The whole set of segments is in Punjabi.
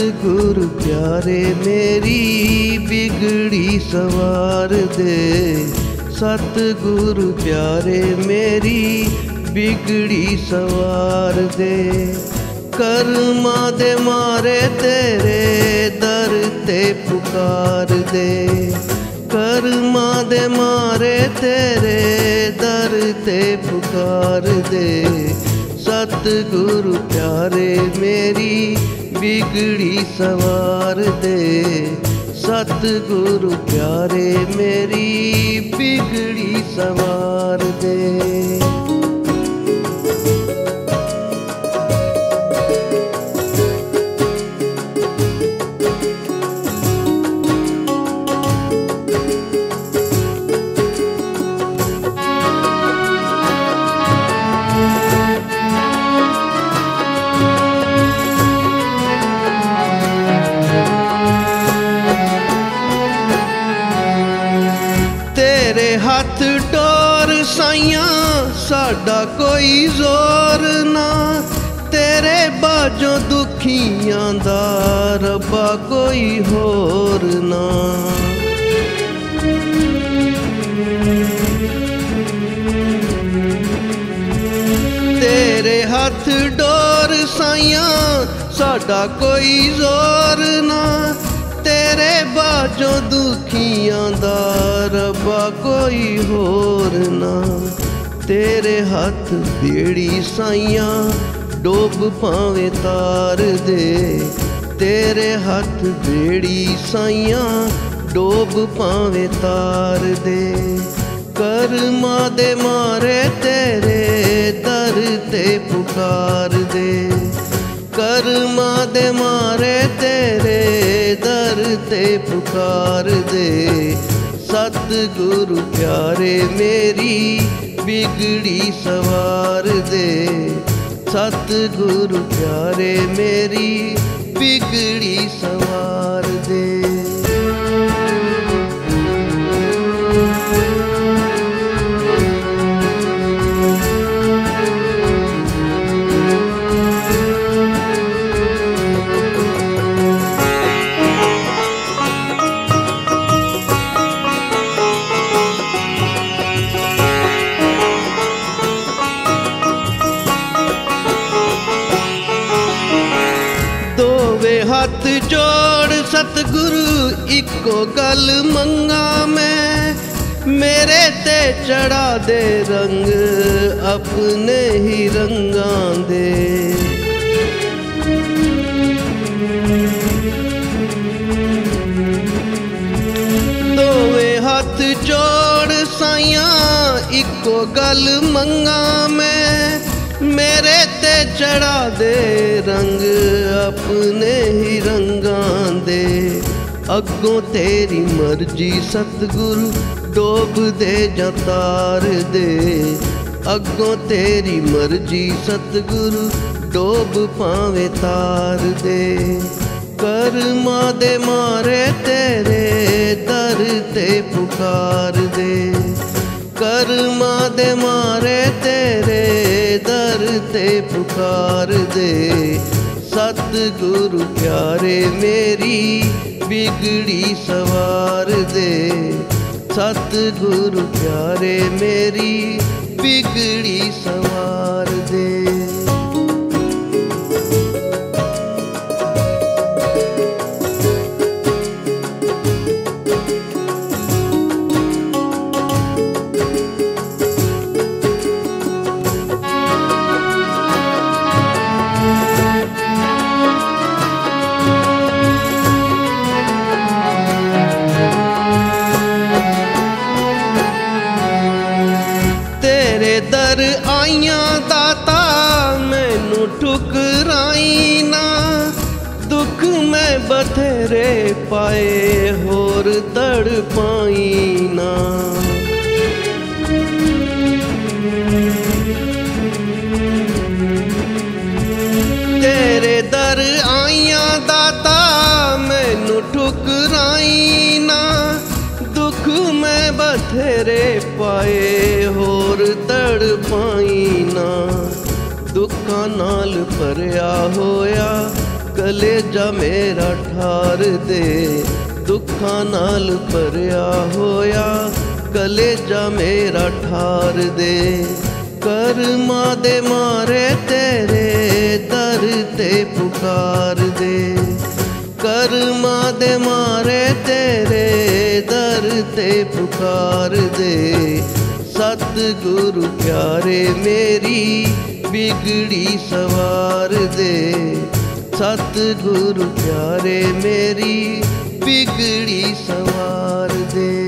ਸਤਿਗੁਰ ਪਿਆਰੇ, ਮੇਰੀ ਬਿਗੜੀ ਸਵਾਰ ਦੇ। ਸਤਿਗੁਰ ਪਿਆਰੇ, ਮੇਰੀ ਬਿਗੜੀ ਸਵਾਰ ਦੇ। ਕਰਮਾਂ ਦੇ ਮਾਰੇ ਤੇਰੇ ਦਰ ਤੇ ਪੁਕਾਰ ਦੇ। ਕਰਮਾਂ ਦੇ ਮਾਰੇ ਤੇਰੇ ਦਰ ਤੇ ਪੁਕਾਰ ਦੇ। ਸਤਿਗੁਰੂ ਪਿਆਰੇ, ਮੇਰੀ ਬਿਗੜੀ ਸਵਾਰ ਦੇ ਸਤਿਗੁਰੂ ਪਿਆਰੇ ਮੇਰੀ ਬਿਗੜੀ ਸਵਾਰ ਦੇ ਸਾਡਾ ਕੋਈ ਜ਼ੋਰ ਨਾ। ਤੇਰੇ ਬਾਝੋਂ ਦੁਖੀਆਂ ਦਾ ਰੱਬਾ ਕੋਈ ਹੋਰ ਨਾ। ਤੇਰੇ ਹੱਥ ਡੋਰ ਸਾਈਆਂ, ਸਾਡਾ ਕੋਈ ਜ਼ੋਰ ਨਾ। ਤੇਰੇ ਬਾਝੋਂ ਦੁਖੀਆਂ ਦਾ ਰੱਬਾ ਕੋਈ ਹੋਰ ਨਾ। ਤੇਰੇ ਹੱਥ ਬੇੜੀ ਸਾਈਆਂ, ਡੋਬ ਪਾਵੇਂ ਤਾਰ ਦੇ। ਤੇਰੇ ਹੱਥ ਬੇੜੀ ਸਾਈਆਂ, ਡੋਬ ਪਾਵੇਂ ਤਾਰ ਦੇ। ਕਰਮਾਂ ਦੇ ਮਾਰੇ ਤੇਰੇ ਦਰ ਤੇ ਪੁਕਾਰ ਦੇ। ਕਰਮਾਂ ਦੇ ਮਾਰੇ ਤੇਰੇ ਦਰ ਤੇ ਪੁਕਾਰ ਦੇ। ਸਤਿਗੁਰੂ ਪਿਆਰੇ ਮੇਰੀ ਬਿਗੜੀ ਸਵਾਰ ਦੇ ਸਤਿਗੁਰੂ ਪਿਆਰੇ ਮੇਰੀ ਬਿਗੜੀ ਸਵਾਰ ਦੇ ਹੱਥ ਜੋੜ ਸਤਿਗੁਰੂ, ਇੱਕੋ ਗੱਲ ਮੰਗਾ ਮੈਂ। ਮੇਰੇ ਤੇ ਚੜਾ ਦੇ ਰੰਗ, ਆਪਣੇ ਹੀ ਰੰਗਾਂ ਦੇ। ਦੋਵੇਂ ਹੱਥ ਜੋੜ ਸਾਈਆਂ, ਇੱਕੋ ਗੱਲ ਮੰਗਾ ਮੈਂ। ਮੇਰੇ ਤੇ ਚੜਾ ਦੇ ਰੰਗ, ਆਪਣੇ ਹੀ ਰੰਗਾਂ ਦੇ ਅੱਗੋਂ ਤੇਰੀ ਮਰਜ਼ੀ, ਸਤਿਗੁਰੂ ਡੋਬ ਦੇ ਜਾਂ ਤਾਰ ਦੇ ਅੱਗੋਂ ਤੇਰੀ ਮਰਜ਼ੀ, ਸਤਿਗੁਰੂ ਡੋਬ ਪਾਵੇਂ ਤਾਰ ਦੇ ਕਰਮਾਂ ਦੇ ਮਾਰੇ ਤੇਰੇ ਦਰ ਤੇ ਪੁਕਾਰ ਦੇ ਕਰਮਾਂ ਦੇ ਮਾਰੇ ਤੇਰੇ ਦਰ ਤੇ ਪੁਕਾਰ ਦੇ ਸਤਿਗੁਰੂ ਪਿਆਰੇ ਮੇਰੀ ਬਿਗੜੀ ਸਵਾਰ ਦੇ। ਸਤਿਗੁਰੂ ਪਿਆਰੇ ਮੇਰੀ ਬਿਗੜੀ ਸਵਾਰ ਦੇ। ਦਰ ਆਈਆਂ ਦਾਤਾ ਮੈਨੂੰ ਠੁਕਰਾਈ ਨਾ ਦੁੱਖ ਮੈਂ ਬਥੇਰੇ ਪਾਏ ਹੋਰ ਤੜ ਪਾਈ ਨਾ ਤੜ ਪਾਈ ਨਾ, ਦੁੱਖਾਂ ਨਾਲ ਭਰਿਆ ਹੋਇਆ, ਕਲੇਜਾ ਮੇਰਾ ਠਾਰ ਦੇ, ਦੁੱਖਾਂ ਨਾਲ ਭਰਿਆ ਹੋਇਆ, ਕਲੇਜਾ ਮੇਰਾ ਠਾਰ ਦੇ। ਕਰਮਾਂ ਦੇ ਮਾਰੇ ਤੇਰੇ ਦਰ ਤੇ ਪੁਕਾਰ ਦੇ। ਕਰਮਾਂ ਦੇ ਮਾਰੇ ਤੇਰੇ ਦਰ ਤੇ ਪੁਕਾਰ ਦੇ। ਸਤ ਗੁਰੂ ਪਿਆਰੇ ਮੇਰੀ ਬਿਗੜੀ ਸਵਾਰ ਦੇ। ਸਤ ਗੁਰੂ ਪਿਆਰੇ ਮੇਰੀ ਬਿਗੜੀ ਸਵਾਰ ਦੇ।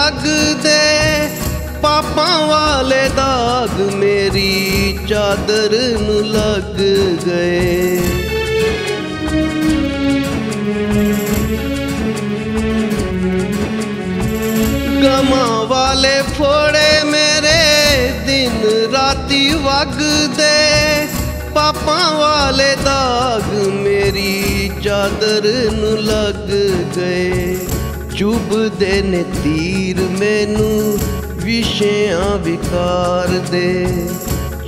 ਰਾਤੀ ਵਗਦੇ ਪਾਪਾਂ ਵਾਲੇ ਦਾਗ ਮੇਰੀ ਚਾਦਰ ਨੂੰ ਲੱਗ ਗਏ। ਗਮਾਂ ਵਾਲੇ ਫੋੜੇ ਮੇਰੇ ਦਿਨ ਰਾਤੀ ਵਗਦੇ। ਪਾਪਾਂ ਵਾਲੇ ਦਾਗ ਮੇਰੀ ਚਾਦਰ ਨੂੰ ਲੱਗ ਗਏ। ਚੁਭਦੇ ਨੇ ਤੀਰ ਮੈਨੂੰ ਵਿਸ਼ਿਆਂ ਵਿਕਾਰ ਦੇ।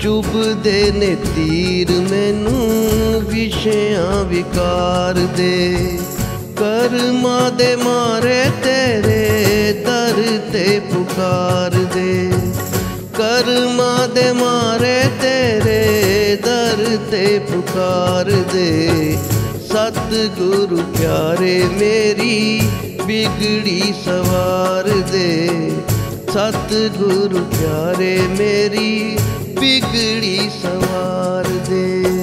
ਚੁਭਦੇ ਨੇ ਤੀਰ ਮੈਨੂੰ ਵਿਸ਼ਿਆਂ ਵਿਕਾਰ ਦੇ। ਕਰਮਾਂ ਦੇ ਮਾਰੇ ਤੇਰੇ ਦਰ ਤੇ ਪੁਕਾਰ ਦੇ। ਕਰਮਾਂ ਦੇ ਮਾਰੇ ਤੇਰੇ ਦਰ ਤੇ ਪੁਕਾਰ ਦੇ। ਸਤ ਗੁਰੂ ਪਿਆਰੇ ਮੇਰੀ ਬਿਗੜੀ ਸਵਾਰ ਦੇ ਸਤ ਗੁਰੂ ਪਿਆਰੇ ਮੇਰੀ ਬਿਗੜੀ ਸਵਾਰ ਦੇ